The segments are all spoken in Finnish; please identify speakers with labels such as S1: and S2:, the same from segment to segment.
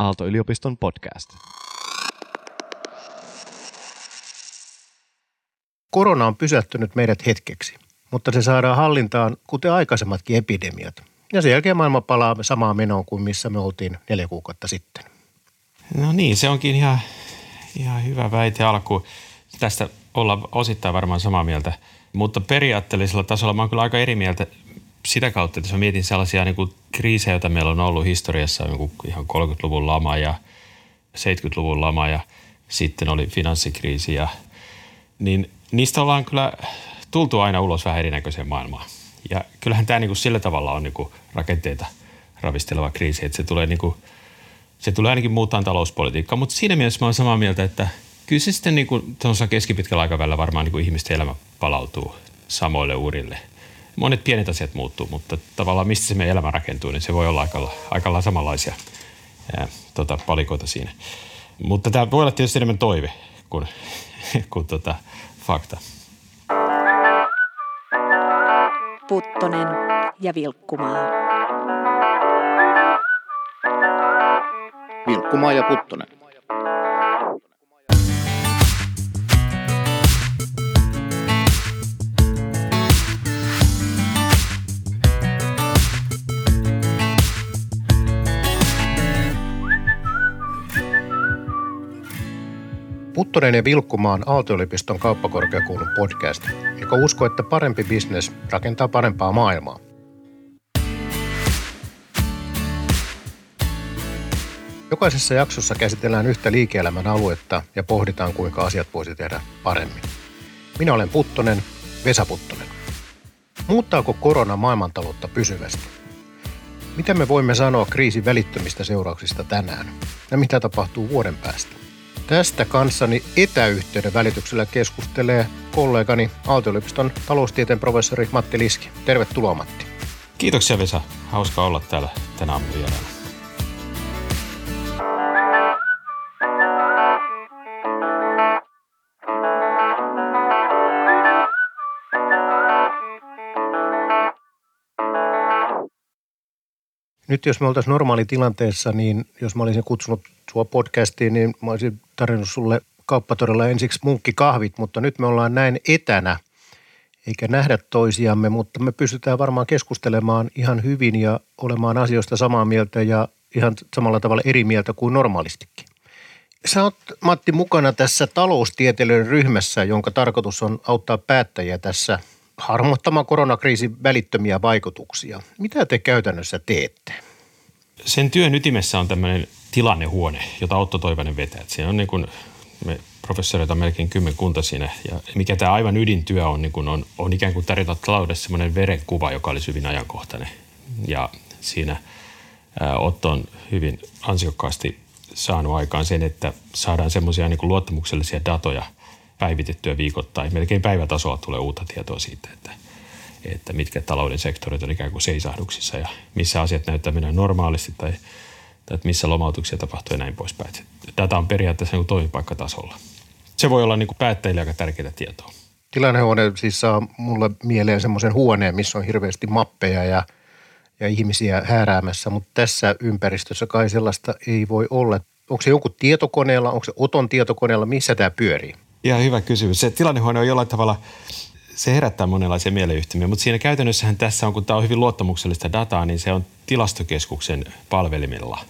S1: Aalto-yliopiston podcast.
S2: Korona on pysäyttänyt meidät hetkeksi, mutta se saadaan hallintaan kuten aikaisemmatkin epidemiat. Ja sen jälkeen maailma palaa samaan menoon kuin missä me oltiin neljä kuukautta sitten.
S3: No niin, se onkin ihan, ihan hyvä väite alku. Tästä olla osittain varmaan samaa mieltä, mutta periaatteellisella tasolla mä oon kyllä aika eri mieltä sitä kautta, että jos mä mietin sellaisia niin kuin kriisejä, joita meillä on ollut historiassa, niin ihan 30-luvun lama ja 70-luvun lama ja sitten oli finanssikriisi ja niin niistä ollaan kyllä tultu aina ulos vähän erinäköiseen maailmaan. Ja kyllähän tämä niin kuin sillä tavalla on niin kuin rakenteita ravisteleva kriisi, että se tulee, niin kuin, se tulee ainakin muuttaa talouspolitiikkaa. Mutta siinä mielessä mä olen samaa mieltä, että kyllä se sitten niin kuin, keskipitkällä aikavälillä varmaan niin kuin ihmisten elämä palautuu samoille urille. Monet pienet asiat muuttuu, mutta tavallaan mistä se meidän elämä rakentuu, niin se voi olla aika, aika samanlaisia ää, tota, palikoita siinä. Mutta tämä voi olla tietysti enemmän toive kuin, kuin tota, fakta.
S4: Puttonen ja Vilkkumaa.
S5: Vilkkumaa ja Puttonen.
S2: Puttonen ja Vilkkumaan Aalto-yliopiston kauppakorkeakoulun podcast, joka uskoo, että parempi bisnes rakentaa parempaa maailmaa. Jokaisessa jaksossa käsitellään yhtä liike-elämän aluetta ja pohditaan, kuinka asiat voisi tehdä paremmin. Minä olen Puttonen, Vesa Puttonen. Muuttaako korona maailmantaloutta pysyvästi? Mitä me voimme sanoa kriisin välittömistä seurauksista tänään? Ja mitä tapahtuu vuoden päästä? Tästä kanssani etäyhteyden välityksellä keskustelee kollegani Aalto-yliopiston taloustieteen professori Matti Liski. Tervetuloa Matti.
S3: Kiitoksia Vesa. Hauska olla täällä tänä aamun vieraana.
S2: Nyt jos me oltaisiin normaalitilanteessa, niin jos mä olisin kutsunut sua podcastiin, niin mä olisin tarjonnut sulle kauppatorilla ensiksi munkkikahvit, mutta nyt me ollaan näin etänä eikä nähdä toisiamme, mutta me pystytään varmaan keskustelemaan ihan hyvin ja olemaan asioista samaa mieltä ja ihan samalla tavalla eri mieltä kuin normaalistikin. Sä oot, Matti, mukana tässä taloustieteilijöiden ryhmässä, jonka tarkoitus on auttaa päättäjiä tässä harmoittamaan koronakriisin välittömiä vaikutuksia. Mitä te käytännössä teette?
S3: Sen työn ytimessä on tämmöinen tilannehuone, jota Otto Toivanen vetää. Siinä on niin kuin me professoreita melkein kymmenkunta siinä. Ja mikä tämä aivan ydintyö on, niin kuin on, on ikään kuin tarjota taloudessa semmoinen verenkuva, joka olisi hyvin ajankohtainen. Ja siinä Otto on hyvin ansiokkaasti saanut aikaan sen, että saadaan semmoisia niin luottamuksellisia datoja päivitettyä viikoittain. Melkein päivätasolla tulee uutta tietoa siitä, että, että mitkä talouden sektorit on ikään kuin seisahduksissa ja missä asiat näyttää mennä normaalisti tai – tai että missä lomautuksia tapahtuu ja näin poispäin. Data on periaatteessa niin toimipaikkatasolla. Se voi olla niin päättäjille aika tärkeää tietoa.
S2: Tilannehuone siis saa mulle mieleen semmoisen huoneen, missä on hirveästi mappeja ja, ja ihmisiä hääräämässä, mutta tässä ympäristössä kai sellaista ei voi olla. Onko se joku tietokoneella, onko se Oton tietokoneella, missä tämä pyörii?
S3: Ihan hyvä kysymys. Se tilannehuone on jollain tavalla se herättää monenlaisia mieleyhtymiä, mutta siinä käytännössähän tässä on, kun tämä on hyvin luottamuksellista dataa, niin se on tilastokeskuksen palvelimilla.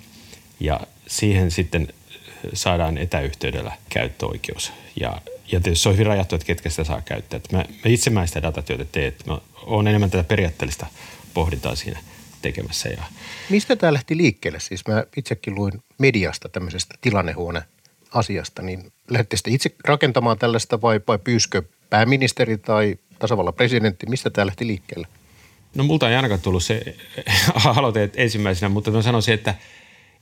S3: Ja siihen sitten saadaan etäyhteydellä käyttöoikeus. Ja, ja tietysti se on hyvin rajattu, että ketkä sitä saa käyttää. Mä, mä itse mä sitä datatyötä teen, mä oon enemmän tätä periaatteellista pohdintaa siinä tekemässä. Ja...
S2: Mistä tämä lähti liikkeelle? Siis mä itsekin luin mediasta tämmöisestä tilannehuone asiasta, niin lähdette itse rakentamaan tällaista vai, vai pyyskö pääministeri tai tasavallan presidentti, mistä tämä lähti liikkeelle?
S3: No multa ei ainakaan tullut se aloite ensimmäisenä, mutta mä sanoisin, että,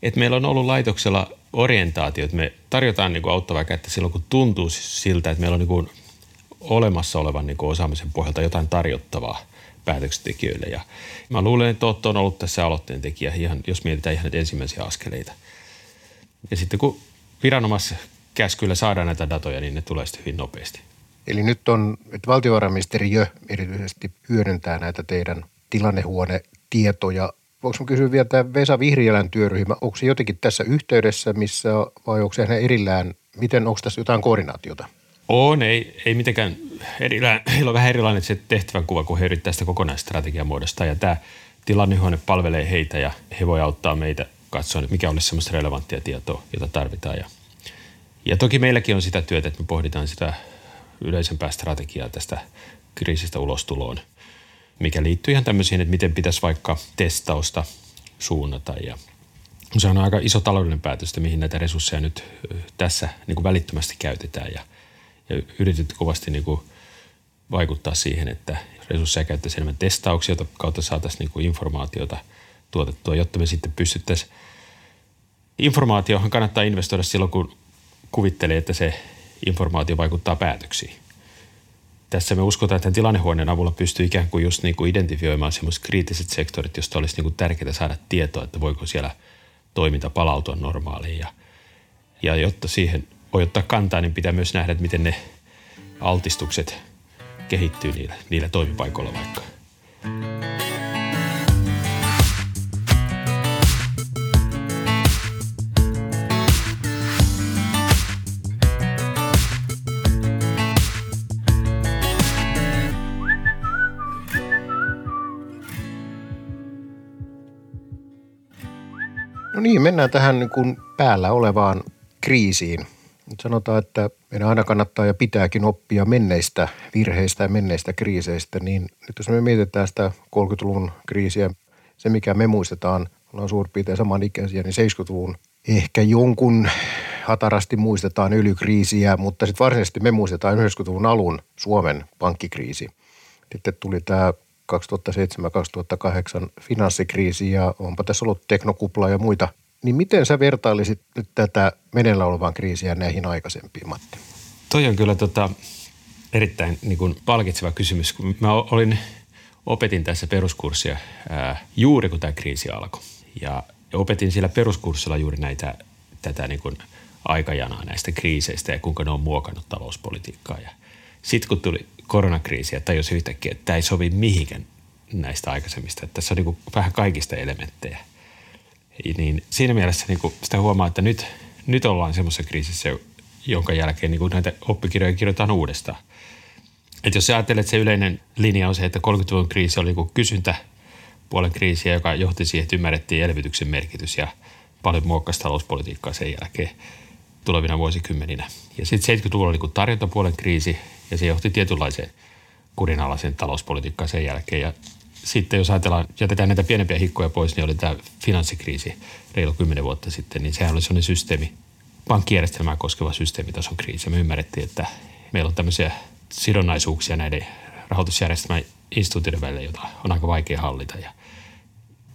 S3: että meillä on ollut laitoksella orientaatio, että me tarjotaan niin kuin auttavaa kättä silloin, kun tuntuu siltä, että meillä on niin kuin olemassa olevan niin kuin osaamisen pohjalta jotain tarjottavaa päätöksentekijöille. Ja mä luulen, että Otto on ollut tässä aloitteen tekijä, ihan, jos mietitään ihan ensimmäisiä askeleita. Ja sitten kun viranomaiskäskyillä saadaan näitä datoja, niin ne tulee sitten hyvin nopeasti.
S2: Eli nyt on, että valtiovarainministeriö erityisesti hyödyntää näitä teidän tilannehuonetietoja Voinko kysyä vielä tämä Vesa Vihriälän työryhmä, onko se jotenkin tässä yhteydessä, missä vai onko se hänen erillään, miten onko tässä jotain koordinaatiota?
S3: On, ei, ei mitenkään erillään. Heillä on vähän erilainen se tehtävänkuva, kun he yrittävät sitä kokonaisstrategiaa muodostaa. Ja tämä tilannehuone palvelee heitä ja he voi auttaa meitä katsoa, mikä olisi semmoista relevanttia tietoa, jota tarvitaan. Ja, ja toki meilläkin on sitä työtä, että me pohditaan sitä yleisempää strategiaa tästä kriisistä ulostuloon, mikä liittyy ihan tämmöisiin, että miten pitäisi vaikka testausta suunnata ja se on aika iso taloudellinen päätös, että mihin näitä resursseja nyt tässä niin kuin välittömästi käytetään ja, ja yritetty kovasti niin kuin vaikuttaa siihen, että resursseja käyttäisiin enemmän testauksia, jota kautta saataisiin niin kuin informaatiota tuotettua, jotta me sitten pystyttäisiin informaatiohan kannattaa investoida silloin, kun kuvittelee, että se informaatio vaikuttaa päätöksiin. Tässä me uskotaan, että tilannehuoneen avulla pystyy ikään kuin just niin kuin identifioimaan sellaiset kriittiset sektorit, joista olisi niin kuin tärkeää saada tietoa, että voiko siellä toiminta palautua normaaliin. Ja, ja jotta siihen voi ottaa kantaa, niin pitää myös nähdä, että miten ne altistukset kehittyy niillä, niillä toimipaikoilla vaikka.
S2: No niin, mennään tähän niin kuin päällä olevaan kriisiin. Nyt sanotaan, että meidän aina kannattaa ja pitääkin oppia menneistä virheistä ja menneistä kriiseistä, niin nyt jos me mietitään sitä 30-luvun kriisiä, se mikä me muistetaan, ollaan suurin piirtein samanikäisiä, niin 70-luvun ehkä jonkun hatarasti muistetaan ylykriisiä, mutta sitten varsinaisesti me muistetaan 90-luvun alun Suomen pankkikriisi. Sitten tuli tämä 2007-2008 finanssikriisi ja onpa tässä ollut teknokupla ja muita. Niin miten sä vertailisit nyt tätä meneillä olevaan kriisiä näihin aikaisempiin, Matti?
S3: Toi on kyllä tota, erittäin niin kuin palkitseva kysymys. Mä olin, opetin tässä peruskurssia ää, juuri kun tämä kriisi alkoi. Ja opetin siellä peruskurssilla juuri näitä, tätä niin kuin aikajanaa näistä kriiseistä ja kuinka ne on muokannut talouspolitiikkaa. Ja sitten kun tuli koronakriisi ja tajusi yhtäkkiä, että tämä ei sovi mihinkään näistä aikaisemmista. Että tässä on niin vähän kaikista elementtejä. Niin siinä mielessä niin sitä huomaa, että nyt, nyt ollaan semmoisessa kriisissä, jonka jälkeen niin näitä oppikirjoja kirjoitetaan uudestaan. Et jos ajattelet, että se yleinen linja on se, että 30-luvun kriisi oli niin kysyntä puolen kriisiä, joka johti siihen, että ymmärrettiin elvytyksen merkitys ja paljon muokkasi talouspolitiikkaa sen jälkeen tulevina vuosikymmeninä. Ja sitten 70-luvulla oli niin tarjontapuolen kriisi ja se johti tietynlaiseen kurinalaiseen talouspolitiikkaan sen jälkeen. Ja sitten jos ajatellaan, jätetään näitä pienempiä hikkoja pois, niin oli tämä finanssikriisi reilu kymmenen vuotta sitten, niin sehän oli sellainen systeemi, pankkijärjestelmää koskeva systeemitason kriisi. Me ymmärrettiin, että meillä on tämmöisiä sidonnaisuuksia näiden rahoitusjärjestelmän instituutioiden välillä, jota on aika vaikea hallita. Ja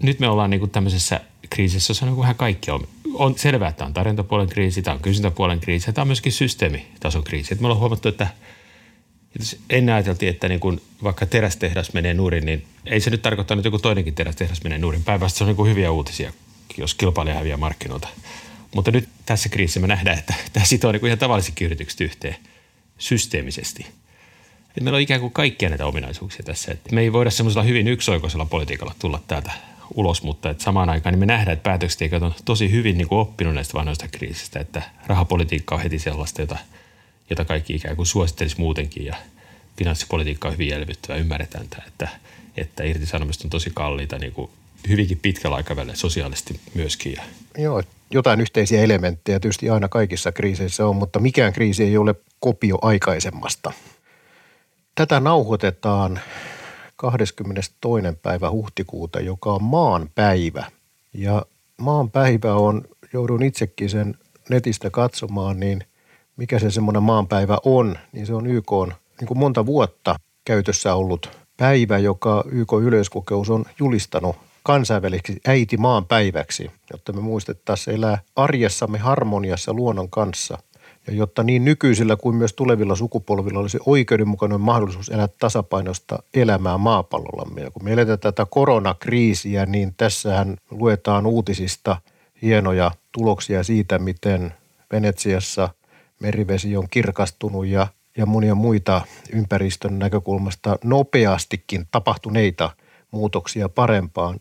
S3: nyt me ollaan niin tämmöisessä kriisissä, jossa niin vähän kaikki on. On selvää, että tämä on tarjontapuolen kriisi, tämä on kysyntäpuolen kriisi ja tämä on myöskin systeemitason kriisi. Et me ollaan huomattu, että ennen ajateltiin, että niin kun vaikka terästehdas menee nurin, niin ei se nyt tarkoita, että joku toinenkin terästehdas menee nurin. Päinvastoin se on niin kuin hyviä uutisia, jos kilpailija häviää markkinoilta. Mutta nyt tässä kriisissä me nähdään, että tämä sitoo niin kuin ihan tavallisikin yritykset yhteen systeemisesti. Eli meillä on ikään kuin kaikkia näitä ominaisuuksia tässä. Että me ei voida semmoisella hyvin yksioikoisella politiikalla tulla täältä ulos, mutta että samaan aikaan niin me nähdään, että päätöksentekijät on tosi hyvin niin kuin oppinut näistä vanhoista kriisistä, että rahapolitiikka on heti sellaista, jota, jota kaikki ikään kuin suosittelisi muutenkin ja finanssipolitiikka on hyvin elvyttävä. Ymmärretään tämä, että, että irtisanomiset on tosi kalliita niin kuin hyvinkin pitkällä aikavälillä sosiaalisesti myöskin.
S2: Joo, jotain yhteisiä elementtejä tietysti aina kaikissa kriiseissä on, mutta mikään kriisi ei ole kopio aikaisemmasta. Tätä nauhoitetaan 22. päivä huhtikuuta, joka on maan päivä. Ja maan päivä on, joudun itsekin sen netistä katsomaan, niin mikä se semmoinen maanpäivä on, niin se on YK on niin kuin monta vuotta käytössä ollut päivä, joka YK yleiskokeus on julistanut kansainväliseksi äiti maan päiväksi, jotta me muistettaisiin elää arjessamme harmoniassa luonnon kanssa – ja jotta niin nykyisillä kuin myös tulevilla sukupolvilla olisi oikeudenmukainen mahdollisuus elää tasapainosta elämää maapallollamme. Ja kun me eletään tätä koronakriisiä, niin tässähän luetaan uutisista hienoja tuloksia siitä, miten Venetsiassa merivesi on kirkastunut ja, ja monia muita ympäristön näkökulmasta nopeastikin tapahtuneita muutoksia parempaan.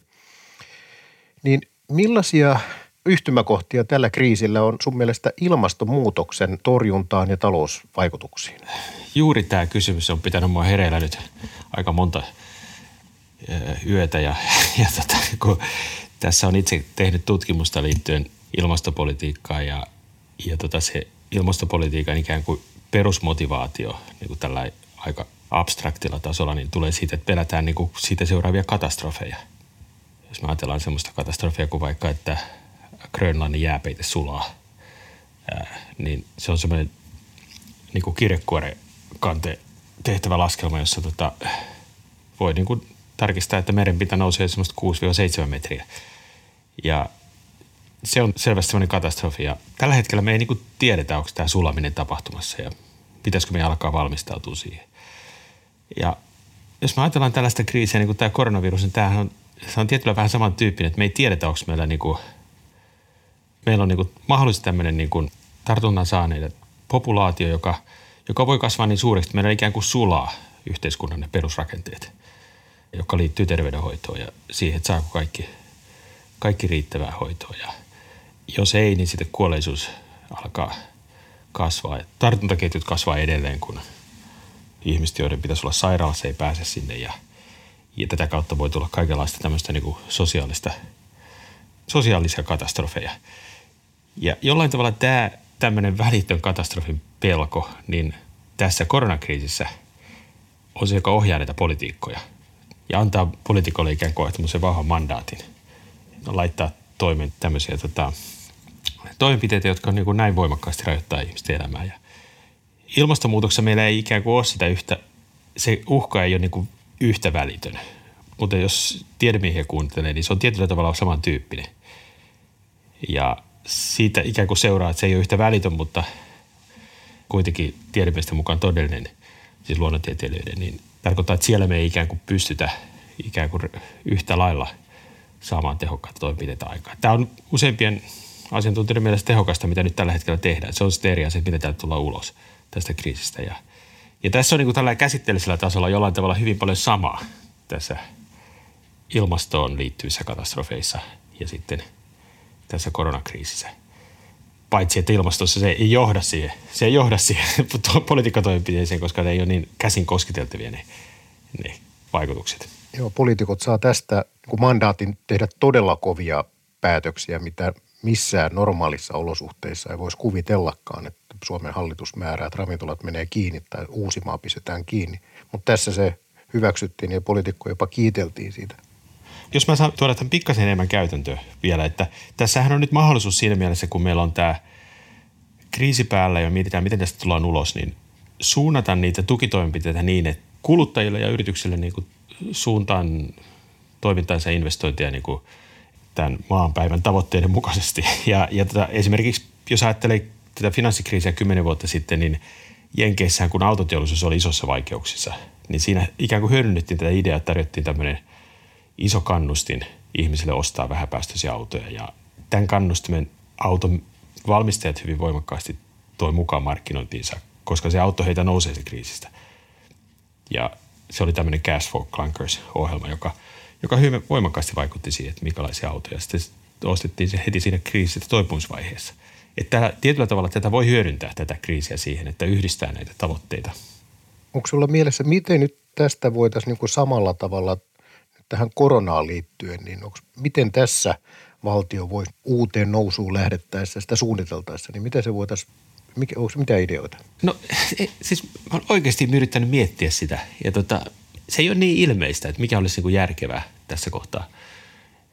S2: Niin millaisia yhtymäkohtia tällä kriisillä on sun mielestä ilmastonmuutoksen torjuntaan ja talousvaikutuksiin?
S3: Juuri tämä kysymys on pitänyt mua hereillä nyt aika monta yötä ja, ja tota, kun tässä on itse tehnyt tutkimusta liittyen ilmastopolitiikkaan ja, ja tota se ilmastopolitiikan ikään kuin perusmotivaatio niin kuin tällä aika abstraktilla tasolla, niin tulee siitä, että pelätään niin kuin siitä seuraavia katastrofeja. Jos me ajatellaan sellaista katastrofia kuin vaikka, että Grönlannin jääpeite sulaa, niin se on semmoinen niin kuin kante tehtävä laskelma, jossa tota, voi niin kuin tarkistaa, että merenpinta nousee semmoista 6-7 metriä. Ja se on selvästi semmoinen katastrofi. Ja tällä hetkellä me ei niin tiedetä, onko tämä sulaminen tapahtumassa ja pitäisikö me alkaa valmistautua siihen. Ja jos me ajatellaan tällaista kriisiä, niin kuin tämä koronavirus, niin tämähän on, se on tietyllä vähän samantyyppinen, että me ei tiedetä, onko meillä niin kuin, meillä on niin mahdollisesti tämmöinen niin kuin tartunnan saaneiden populaatio, joka, joka voi kasvaa niin suureksi, että meillä ikään kuin sulaa yhteiskunnan ne perusrakenteet, joka liittyy terveydenhoitoon ja siihen, että saako kaikki, kaikki riittävää hoitoa. Ja jos ei, niin sitten kuolleisuus alkaa kasvaa. Tartuntaketjut kasvaa edelleen, kun ihmiset, joiden pitäisi olla sairaalassa, ei pääse sinne. Ja, ja tätä kautta voi tulla kaikenlaista tämmöistä niin kuin sosiaalista, sosiaalisia katastrofeja. Ja jollain tavalla tämä tämmöinen välitön katastrofin pelko, niin tässä koronakriisissä on se, joka ohjaa näitä politiikkoja ja antaa poliitikolle ikään kuin vahvan mandaatin laittaa toimen tämmöisiä tota, toimenpiteitä, jotka niin kuin näin voimakkaasti rajoittaa ihmisten elämää. Ja ilmastonmuutoksessa meillä ei ikään kuin ole sitä yhtä, se uhka ei ole niin kuin yhtä välitön. Mutta jos tiedemiehiä kuuntelee, niin se on tietyllä tavalla samantyyppinen. Ja siitä ikään kuin seuraa, että se ei ole yhtä välitön, mutta kuitenkin tiedemiesten mukaan todellinen, siis luonnontieteilijöiden, niin tarkoittaa, että siellä me ei ikään kuin pystytä ikään kuin yhtä lailla saamaan tehokkaita toimenpiteitä aikaa. Tämä on useimpien asiantuntijoiden mielestä tehokasta, mitä nyt tällä hetkellä tehdään. Se on sitten eri asia, että miten täältä tulla ulos tästä kriisistä. Ja, ja tässä on niin tällä käsitteellisellä tasolla jollain tavalla hyvin paljon samaa tässä ilmastoon liittyvissä katastrofeissa ja sitten tässä koronakriisissä. Paitsi, että ilmastossa se ei johda siihen, se ei johda siihen politiikkatoimenpiteeseen, koska ne ei ole niin käsin kosketeltavia ne, ne vaikutukset.
S2: Joo, poliitikot saa tästä niin mandaatin tehdä todella kovia päätöksiä, mitä missään normaalissa olosuhteissa ei voisi kuvitellakaan, että Suomen hallitus määrää, että ravintolat menee kiinni tai Uusimaa pistetään kiinni. Mutta tässä se hyväksyttiin ja poliitikko jopa kiiteltiin siitä.
S3: Jos mä saan tuoda tämän pikkasen enemmän käytäntöä vielä, että tässähän on nyt mahdollisuus siinä mielessä, kun meillä on tämä kriisi päällä ja mietitään, miten tästä tullaan ulos, niin suunnata niitä tukitoimenpiteitä niin, että kuluttajille ja yrityksille niin kuin suuntaan toimintaansa ja investointia niin kuin – tämän maanpäivän tavoitteiden mukaisesti. Ja, ja tätä, esimerkiksi jos ajattelee tätä finanssikriisiä kymmenen vuotta sitten, niin Jenkeissään, kun autoteollisuus oli isossa vaikeuksissa, niin siinä ikään kuin hyödynnettiin tätä ideaa, että tarjottiin tämmöinen iso kannustin ihmisille ostaa vähäpäästöisiä autoja. Ja tämän kannustimen auton valmistajat hyvin voimakkaasti toi mukaan markkinointiinsa, koska se auto heitä nousee se kriisistä. Ja se oli tämmöinen Cash for Clunkers-ohjelma, joka – joka hyvin voimakkaasti vaikutti siihen, että minkälaisia autoja sitten ostettiin se heti siinä kriisissä toipumisvaiheessa. Että tietyllä tavalla tätä voi hyödyntää tätä kriisiä siihen, että yhdistää näitä tavoitteita.
S2: Onko sulla mielessä, miten nyt tästä voitaisiin niin samalla tavalla tähän koronaan liittyen, niin onko, miten tässä valtio voi uuteen nousuun lähdettäessä, sitä suunniteltaessa, niin miten se voitaisiin mikä, onko mitä ideoita?
S3: No siis mä olen oikeasti yrittänyt miettiä sitä ja tota, se ei ole niin ilmeistä, että mikä olisi niin kuin järkevää tässä kohtaa.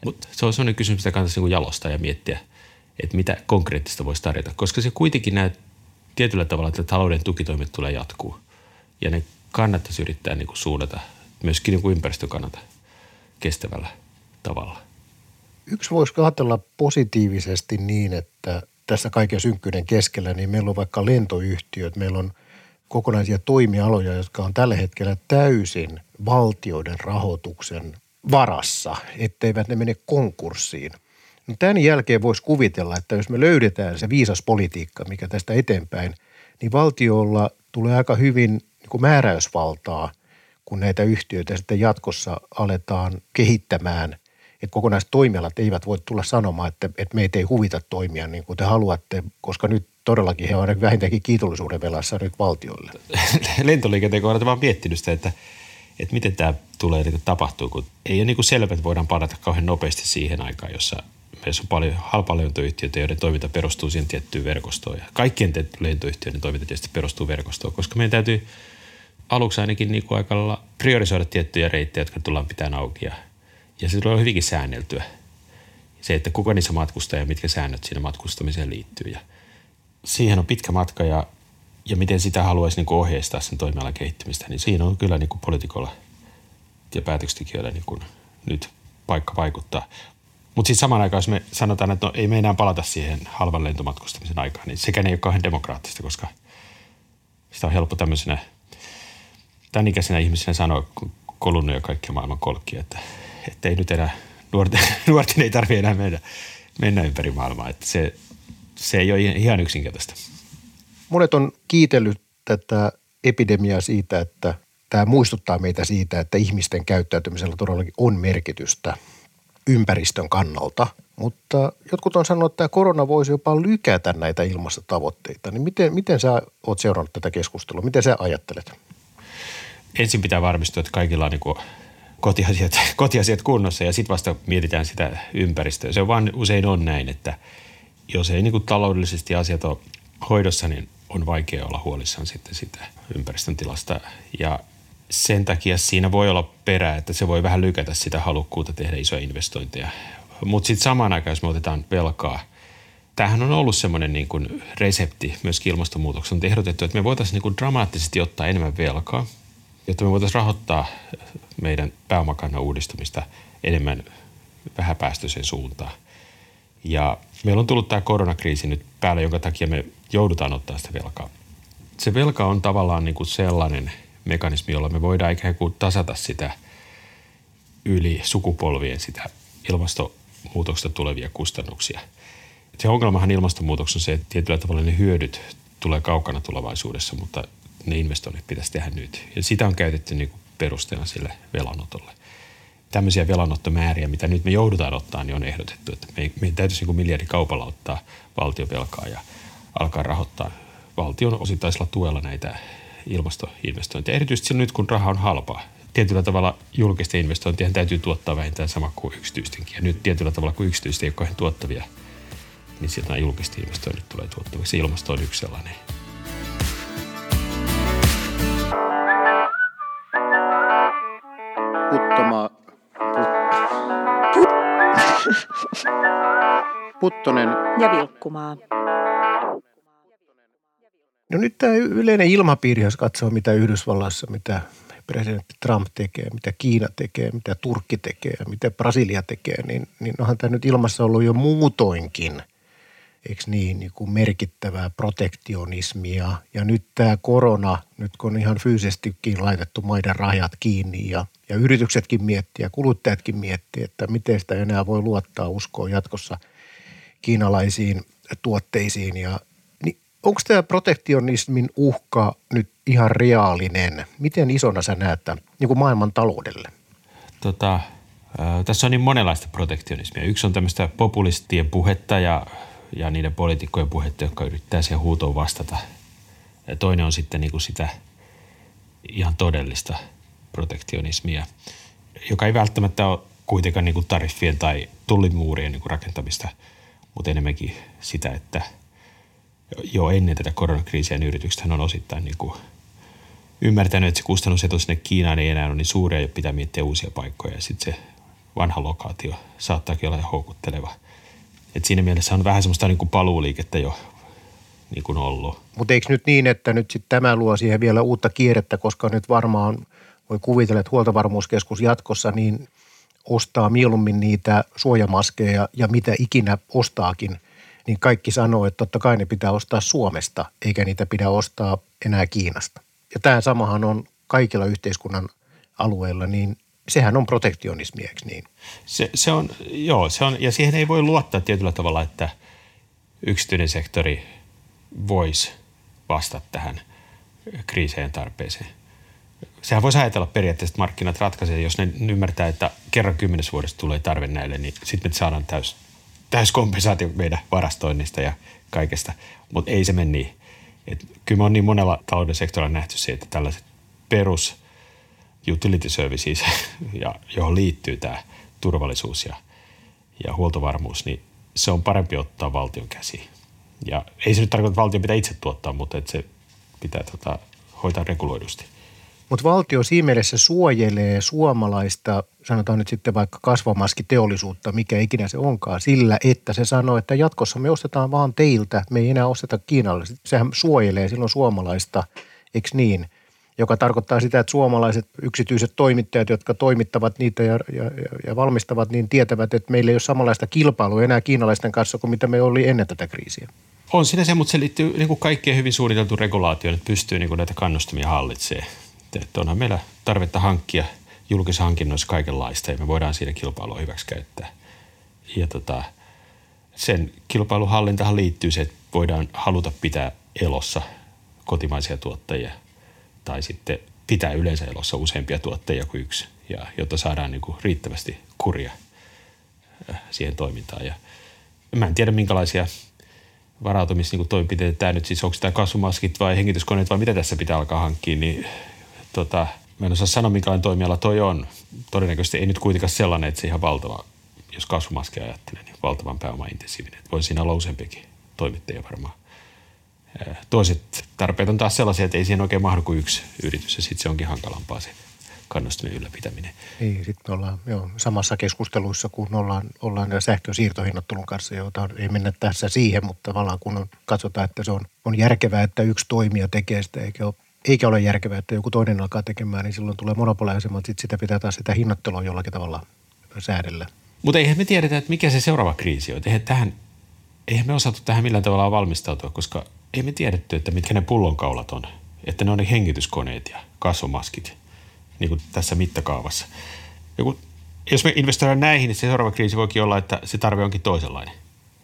S3: Mutta se on sellainen kysymys, mitä kannattaisi niin jalostaa ja miettiä, että mitä konkreettista voisi tarjota. Koska se kuitenkin näet tietyllä tavalla, että talouden tukitoimet tulee jatkuu. Ja ne kannattaisi yrittää niin kuin suunnata myöskin niin kuin ympäristön kannalta kestävällä tavalla.
S2: Yksi voisi ajatella positiivisesti niin, että tässä kaiken synkkyyden keskellä, niin meillä on vaikka lentoyhtiöt, meillä on – kokonaisia toimialoja, jotka on tällä hetkellä täysin valtioiden rahoituksen varassa, etteivät ne mene konkurssiin. No tämän jälkeen voisi kuvitella, että jos me löydetään se viisas politiikka, mikä tästä eteenpäin, niin valtiolla tulee aika hyvin niin kuin määräysvaltaa, kun näitä yhtiöitä sitten jatkossa aletaan kehittämään että kokonaiset toimialat eivät voi tulla sanomaan, että, että meitä ei huvita toimia niin kuin te haluatte, koska nyt todellakin he ovat vähintäänkin kiitollisuuden velassa nyt valtioille.
S3: Lentoliikenteen kohdalla vaan miettinyt sitä, että, että miten tämä tulee niin tapahtuu, kun ei ole niin selvä, että voidaan parata kauhean nopeasti siihen aikaan, jossa meissä on paljon halpalentoyhtiöitä, joiden toiminta perustuu siihen tiettyyn verkostoon. Ja kaikkien lentoyhtiöiden toiminta tietysti perustuu verkostoon, koska meidän täytyy aluksi ainakin niin kuin aika lailla priorisoida tiettyjä reittejä, jotka tullaan pitämään auki. Ja, ja se tulee hyvinkin säänneltyä. Se, että kuka niissä matkustaa ja mitkä säännöt siinä matkustamiseen liittyy. Ja siihen on pitkä matka ja, ja miten sitä haluaisi niin ohjeistaa sen toimialan kehittymistä, niin siinä on kyllä niin kuin poliitikolla ja päätöksentekijöillä niin nyt paikka vaikuttaa. Mutta sitten samaan aikaan, jos me sanotaan, että no, ei me enää palata siihen halvan lentomatkustamisen aikaan, niin sekään ei ole kauhean demokraattista, koska sitä on helppo tämmöisenä tämän ikäisenä ihmisenä sanoa, kun kolunnut jo kaikkia maailman kolkkia, että, että ei nyt enää, nuorten, nuorten ei tarvitse enää mennä, mennä ympäri maailmaa. Että se, se ei ole ihan yksinkertaista.
S2: Monet on kiitellyt tätä epidemiaa siitä, että tämä muistuttaa meitä siitä, että ihmisten käyttäytymisellä todellakin on merkitystä ympäristön kannalta. Mutta jotkut on sanonut, että tämä korona voisi jopa lykätä näitä ilmastotavoitteita. Niin miten, miten sä oot seurannut tätä keskustelua? Miten sä ajattelet?
S3: Ensin pitää varmistua, että kaikilla on niin kotiasiat, kotiasiat kunnossa ja sitten vasta mietitään sitä ympäristöä. Se vaan usein on näin, että jos ei niin kuin taloudellisesti asiat ole hoidossa, niin on vaikea olla huolissaan sitten sitä ympäristön tilasta. Ja sen takia siinä voi olla perää, että se voi vähän lykätä sitä halukkuutta tehdä isoja investointeja. Mutta sitten samaan aikaan, jos me otetaan velkaa, tämähän on ollut semmoinen niin kuin resepti myös ilmastonmuutoksen. On ehdotettu, että me voitaisiin niin kuin dramaattisesti ottaa enemmän velkaa, jotta me voitaisiin rahoittaa meidän pääomakannan uudistumista enemmän vähäpäästöiseen suuntaan. Ja meillä on tullut tämä koronakriisi nyt päälle, jonka takia me joudutaan ottaa sitä velkaa. Se velka on tavallaan niin kuin sellainen – mekanismi, jolla me voidaan ikään kuin tasata sitä yli sukupolvien sitä ilmastonmuutoksesta tulevia kustannuksia. Se ongelmahan ilmastonmuutoksessa on se, että tietyllä tavalla ne hyödyt tulee kaukana tulevaisuudessa, mutta ne investoinnit pitäisi tehdä nyt. Ja sitä on käytetty niin kuin perusteena sille velanotolle. Tämmöisiä velanottomääriä, mitä nyt me joudutaan ottaa, niin on ehdotettu, että me, meidän täytyisi niin miljardikaupalla ottaa valtiovelkaa ja alkaa rahoittaa valtion osittaisella tuella näitä ilmastoinvestointeja, erityisesti nyt kun raha on halpaa. Tietyllä tavalla julkisten investointien täytyy tuottaa vähintään sama kuin yksityistenkin. Ja nyt tietyllä tavalla, kun yksityiset ei ole tuottavia, niin sieltä nämä julkiset investoinnit tulee tuottaviksi. Ilmasto on yksi sellainen.
S2: Puttonen
S4: ja Vilkkumaa.
S2: No nyt tämä yleinen ilmapiiri, jos katsoo mitä Yhdysvallassa, mitä presidentti Trump tekee, mitä Kiina tekee, mitä Turkki tekee ja mitä Brasilia tekee, niin, niin onhan tämä nyt ilmassa ollut jo muutoinkin, eikö niin, niin kuin merkittävää protektionismia. Ja nyt tämä korona, nyt kun on ihan fyysisestikin laitettu maiden rajat kiinni ja, ja yrityksetkin miettii ja kuluttajatkin miettii, että miten sitä enää voi luottaa uskoa jatkossa kiinalaisiin tuotteisiin ja, onko tämä protektionismin uhka nyt ihan reaalinen? Miten isona sä näet tämän niin kuin maailman taloudelle?
S3: Tota, tässä on niin monenlaista protektionismia. Yksi on tämmöistä populistien puhetta ja, ja niiden poliitikkojen puhetta, jotka yrittää siihen huutoon vastata. Ja toinen on sitten niin kuin sitä ihan todellista protektionismia, joka ei välttämättä ole kuitenkaan niin kuin tariffien tai tullimuurien niin kuin rakentamista, mutta enemmänkin sitä, että – jo ennen tätä koronakriisiä niin yritykset on osittain niin kuin ymmärtänyt, että se kustannusetu sinne Kiinaan ei enää ole niin suuri ja pitää miettiä uusia paikkoja. Ja sitten se vanha lokaatio saattaakin olla houkutteleva. Et siinä mielessä on vähän semmoista niin kuin paluuliikettä jo niin kuin ollut.
S2: Mutta eikö nyt niin, että nyt sitten tämä luo siihen vielä uutta kierrettä, koska nyt varmaan voi kuvitella, että huoltovarmuuskeskus jatkossa niin ostaa mieluummin niitä suojamaskeja ja mitä ikinä ostaakin – niin kaikki sanoo, että totta kai ne pitää ostaa Suomesta, eikä niitä pidä ostaa enää Kiinasta. Ja tämä samahan on kaikilla yhteiskunnan alueilla, niin sehän on protektionismi, eikö niin?
S3: Se, se on, joo, se on, ja siihen ei voi luottaa tietyllä tavalla, että yksityinen sektori voisi vastata tähän kriiseen tarpeeseen. Sehän voisi ajatella periaatteessa, että markkinat ratkaisee, jos ne ymmärtää, että kerran kymmenes vuodesta tulee tarve näille, niin sitten me saadaan täys, täys kompensaatio meidän varastoinnista ja kaikesta. Mutta ei se mene niin. Et kyllä me on niin monella talouden sektorilla nähty se, että tällaiset perus utility services, ja, johon liittyy tämä turvallisuus ja, ja huoltovarmuus, niin se on parempi ottaa valtion käsiin. Ja ei se nyt tarkoita, että valtio pitää itse tuottaa, mutta että se pitää tota, hoitaa reguloidusti.
S2: Mutta valtio siinä mielessä suojelee suomalaista, sanotaan nyt sitten vaikka kasvamaskiteollisuutta, mikä ikinä se onkaan, sillä että se sanoo, että jatkossa me ostetaan vaan teiltä, me ei enää osteta Kiinalle. Sehän suojelee silloin suomalaista, eikö niin? Joka tarkoittaa sitä, että suomalaiset yksityiset toimittajat, jotka toimittavat niitä ja, ja, ja valmistavat, niin tietävät, että meillä ei ole samanlaista kilpailua enää kiinalaisten kanssa kuin mitä me oli ennen tätä kriisiä.
S3: On siinä se, mutta se liittyy niin kuin kaikkeen hyvin suunniteltu regulaatioon, että pystyy niin kuin näitä kannustamia hallitsemaan. Että onhan meillä tarvetta hankkia julkishankinnoissa kaikenlaista ja me voidaan siinä kilpailua hyväksi käyttää. Ja tota, sen kilpailuhallintahan liittyy se, että voidaan haluta pitää elossa kotimaisia tuottajia tai sitten pitää yleensä elossa useampia tuottajia kuin yksi, ja, jotta saadaan niin kuin riittävästi kuria äh, siihen toimintaan. Ja mä en tiedä, minkälaisia varautumistoimenpiteitä tämä nyt siis, onko tämä kasvumaskit vai hengityskoneet vai mitä tässä pitää alkaa hankkia, niin tota, mä en osaa sanoa, minkälainen toimiala toi on. Todennäköisesti ei nyt kuitenkaan sellainen, että se ihan valtava, jos kasvumaskia ajattelee, niin valtavan pääomaintensiivinen. Voisi siinä olla useampikin toimittajia varmaan. Toiset tarpeet on taas sellaisia, että ei siihen oikein mahdu kuin yksi yritys ja sitten se onkin hankalampaa se kannustimen ylläpitäminen.
S2: Niin, sitten me ollaan jo samassa keskusteluissa, kun ollaan, ollaan sähkösiirtohinnattelun kanssa, jota ei mennä tässä siihen, mutta tavallaan kun on, katsotaan, että se on, on järkevää, että yksi toimija tekee sitä, eikä ole eikä ole järkevää, että joku toinen alkaa tekemään, niin silloin tulee monopoliasema, mutta sitten sitä pitää taas sitä hinnoittelua jollakin tavalla säädellä.
S3: Mutta eihän me tiedetä, että mikä se seuraava kriisi on. Eihän, tähän, eihän me osattu tähän millään tavalla valmistautua, koska ei me tiedetty, että mitkä ne pullonkaulat on. Että ne on ne hengityskoneet ja kasvomaskit niin kuin tässä mittakaavassa. Joku, jos me investoidaan näihin, niin se seuraava kriisi voikin olla, että se tarve onkin toisenlainen.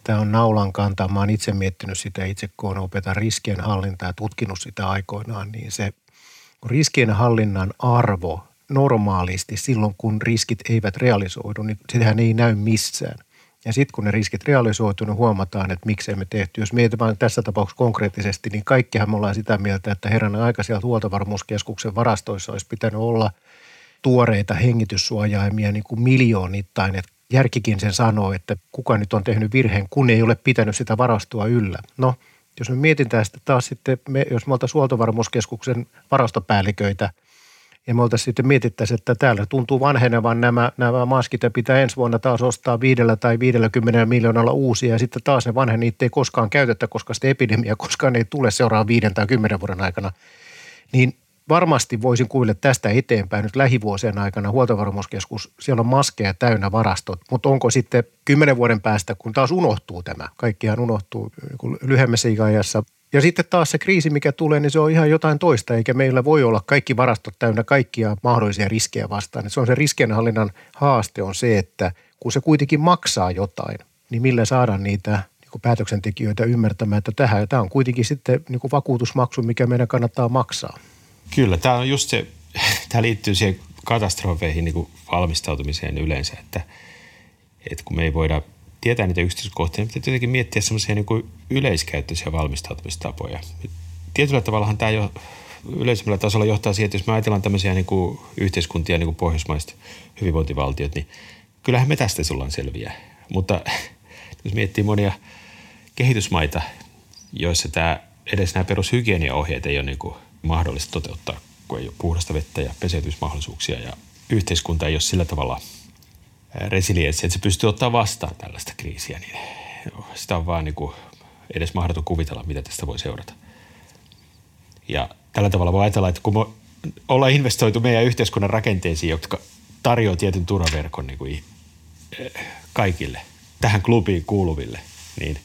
S2: Tämä on naulan kantaa. Mä oon itse miettinyt sitä itse, kun opetan riskien hallintaa ja tutkinut sitä aikoinaan, niin se riskien hallinnan arvo normaalisti silloin, kun riskit eivät realisoidu, niin sitähän ei näy missään. Ja sitten kun ne riskit realisoitu, niin huomataan, että miksei me tehty. Jos mietitään tässä tapauksessa konkreettisesti, niin kaikkihan me ollaan sitä mieltä, että herranen aika sieltä huoltovarmuuskeskuksen varastoissa olisi pitänyt olla tuoreita hengityssuojaimia niin kuin miljoonittain, että järkikin sen sanoo, että kuka nyt on tehnyt virheen, kun ei ole pitänyt sitä varastoa yllä. No, jos me mietitään sitä taas sitten, me, jos me oltaisiin huoltovarmuuskeskuksen varastopäälliköitä – ja me oltaisiin sitten mietittäisiin, että täällä tuntuu vanhenevan nämä, nämä maskit ja pitää ensi vuonna taas ostaa viidellä tai 50 miljoonalla uusia ja sitten taas ne vanhen niitä ei koskaan käytetä, koska sitä epidemia koskaan ei tule seuraavan viiden tai kymmenen vuoden aikana. Niin varmasti voisin kuville tästä eteenpäin nyt lähivuosien aikana huoltovarmuuskeskus, siellä on maskeja täynnä varastot, mutta onko sitten kymmenen vuoden päästä, kun taas unohtuu tämä, kaikkihan unohtuu lyhyemmässä ikäajassa. Ja sitten taas se kriisi, mikä tulee, niin se on ihan jotain toista, eikä meillä voi olla kaikki varastot täynnä kaikkia mahdollisia riskejä vastaan. Se on se riskienhallinnan haaste on se, että kun se kuitenkin maksaa jotain, niin millä saadaan niitä niin päätöksentekijöitä ymmärtämään, että tähän, tämä on kuitenkin sitten niin vakuutusmaksu, mikä meidän kannattaa maksaa.
S3: Kyllä, tämä on just se, tämä liittyy siihen katastrofeihin niin kuin valmistautumiseen yleensä, että, että kun me ei voida tietää niitä yksityiskohtia, niin pitää tietenkin miettiä semmoisia niin yleiskäyttöisiä valmistautumistapoja. Tietyllä tavallahan tämä jo yleisemmällä tasolla johtaa siihen, että jos me ajatellaan tämmöisiä niin kuin yhteiskuntia, niin kuin pohjoismaista hyvinvointivaltiot, niin kyllähän me tästä ollaan selviä. Mutta jos miettii monia kehitysmaita, joissa tämä, edes nämä perushygieniaohjeet ei ole niin kuin mahdollista toteuttaa, kun ei ole puhdasta vettä ja peseytymismahdollisuuksia ja yhteiskunta ei ole sillä tavalla resilienssi, että se pystyy ottaa vastaan tällaista kriisiä, niin sitä on vaan niin kuin edes mahdoton kuvitella, mitä tästä voi seurata. Ja tällä tavalla voi ajatella, että kun me ollaan investoitu meidän yhteiskunnan rakenteisiin, jotka tarjoaa tietyn turvaverkon niin kuin kaikille, tähän klubiin kuuluville, niin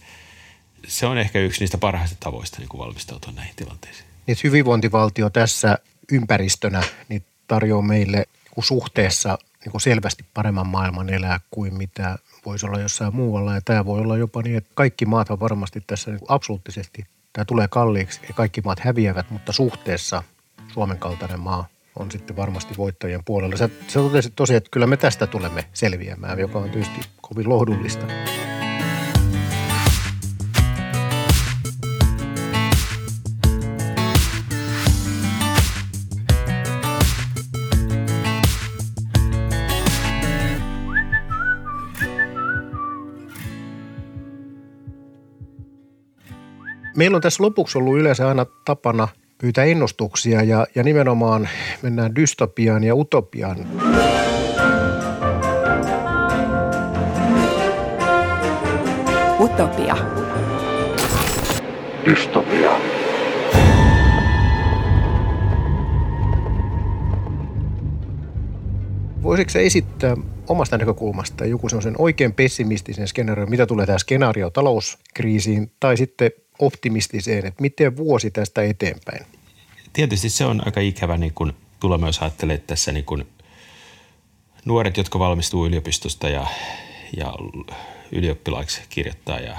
S3: se on ehkä yksi niistä parhaista tavoista niin kuin valmistautua näihin tilanteisiin.
S2: Niin, hyvinvointivaltio tässä ympäristönä niin tarjoaa meille suhteessa niin kuin selvästi paremman maailman elää kuin mitä voisi olla jossain muualla. Ja tämä voi olla jopa niin, että kaikki maat on varmasti tässä niin absoluuttisesti, tämä tulee kalliiksi ja kaikki maat häviävät, mutta suhteessa Suomen kaltainen maa on sitten varmasti voittajien puolella. Sä, sä totesit tosiaan, että kyllä me tästä tulemme selviämään, joka on tietysti kovin lohdullista. Meillä on tässä lopuksi ollut yleensä aina tapana pyytää ennustuksia ja, ja nimenomaan mennään dystopiaan ja utopiaan.
S4: Utopia.
S2: Dystopia. Voisitko esittää omasta näkökulmasta joku sen oikein pessimistisen skenaario, mitä tulee tämä skenaario talouskriisiin, tai sitten optimistiseen, että miten vuosi tästä eteenpäin?
S3: Tietysti se on aika ikävä, niin kun tulemme jos ajattelee tässä niin kun nuoret, jotka valmistuu yliopistosta ja, ja ylioppilaiksi kirjoittaa ja,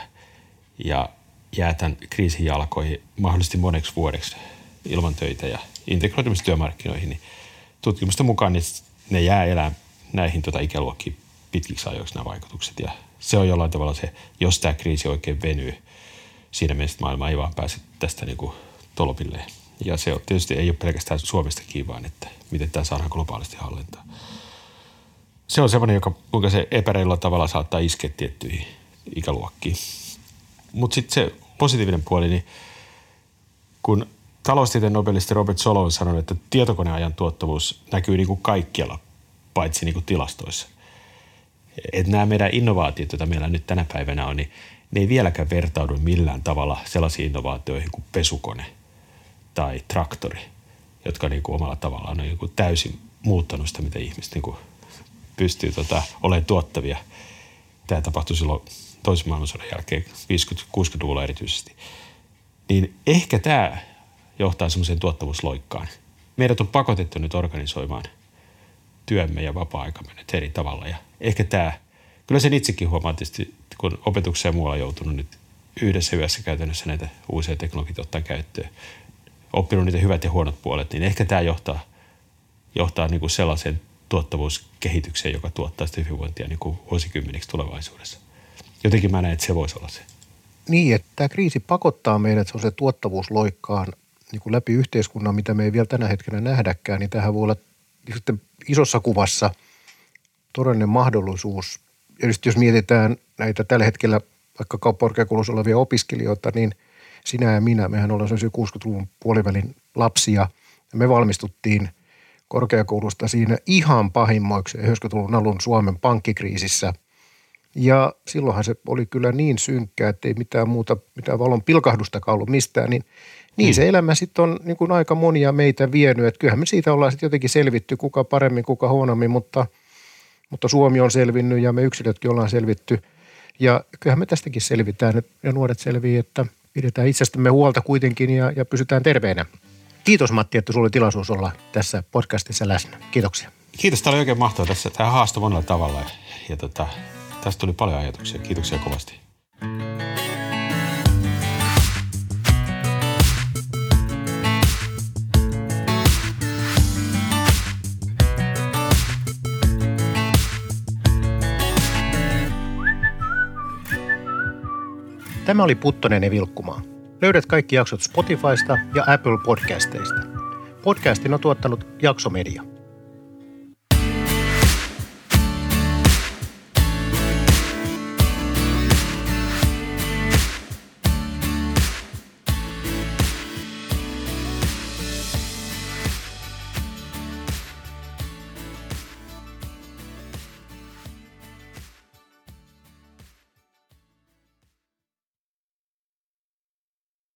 S3: ja jää tämän kriisin jalkoihin mahdollisesti moneksi vuodeksi ilman töitä ja integroitumista työmarkkinoihin, niin tutkimusten mukaan niin ne jää elää näihin tuota ikäluokkiin pitkiksi ajoiksi nämä vaikutukset. Ja se on jollain tavalla se, jos tämä kriisi oikein venyy – siinä mielessä maailma ei vaan pääse tästä niin kuin tolpilleen. Ja se tietysti ei ole pelkästään Suomesta kiinni, vaan että miten tämä saadaan globaalisti hallintaan. Se on semmoinen, joka, kuinka se epäreilulla tavalla saattaa iskeä tiettyihin ikäluokkiin. Mutta sitten se positiivinen puoli, niin kun taloustieteen nobelisti Robert Solo on sanonut, että tietokoneajan tuottavuus näkyy niin kuin kaikkialla, paitsi niin kuin tilastoissa. Että nämä meidän innovaatiot, joita meillä nyt tänä päivänä on, niin ne ei vieläkään vertaudu millään tavalla sellaisiin innovaatioihin kuin pesukone tai traktori, jotka niin kuin omalla tavallaan on niin kuin täysin muuttanut sitä, miten ihmiset niin kuin pystyy tota, olemaan tuottavia. Tämä tapahtui silloin toisen maailmansodan jälkeen, 50-60-luvulla erityisesti. Niin ehkä tämä johtaa semmoiseen tuottavuusloikkaan. Meidät on pakotettu nyt organisoimaan työmme ja vapaa-aikamme nyt eri tavalla. Ja ehkä tämä, kyllä sen itsekin huomaa tietysti kun opetuksessa ja muualla joutunut nyt yhdessä yössä käytännössä näitä uusia teknologioita ottaa käyttöön, oppinut niitä hyvät ja huonot puolet, niin ehkä tämä johtaa, johtaa niin kuin sellaiseen tuottavuuskehitykseen, joka tuottaa sitä hyvinvointia niin kuin vuosikymmeniksi tulevaisuudessa. Jotenkin mä näen, että se voisi olla se.
S2: Niin, että tämä kriisi pakottaa meidät se tuottavuusloikkaan niin kuin läpi yhteiskunnan, mitä me ei vielä tänä hetkenä nähdäkään, niin tähän voi olla sitten isossa kuvassa todellinen mahdollisuus just jos mietitään näitä tällä hetkellä vaikka kauppakorkeakoulussa olevia opiskelijoita, niin sinä ja minä, mehän ollaan 60-luvun puolivälin lapsia. Ja me valmistuttiin korkeakoulusta siinä ihan pahimmoiksi 90-luvun alun Suomen pankkikriisissä. Ja silloinhan se oli kyllä niin synkkää, että ei mitään muuta, mitään valon pilkahdustakaan ollut mistään, niin niin hmm. se elämä sitten on niin kuin aika monia meitä vienyt, että kyllähän me siitä ollaan sitten jotenkin selvitty, kuka paremmin, kuka huonommin, mutta – mutta Suomi on selvinnyt ja me yksilötkin ollaan selvitty. Ja kyllähän me tästäkin selvitään ja nuoret selvii, että pidetään itsestämme huolta kuitenkin ja, ja pysytään terveenä. Kiitos Matti, että sulla oli tilaisuus olla tässä podcastissa läsnä. Kiitoksia.
S3: Kiitos, tämä oli oikein mahtavaa tässä. Tämä haastoi monella tavalla ja, ja tota, tästä tuli paljon ajatuksia. Kiitoksia kovasti.
S2: Tämä oli Puttonen ja Vilkkumaa. Löydät kaikki jaksot Spotifysta ja Apple Podcasteista. Podcastin on tuottanut Jaksomedia.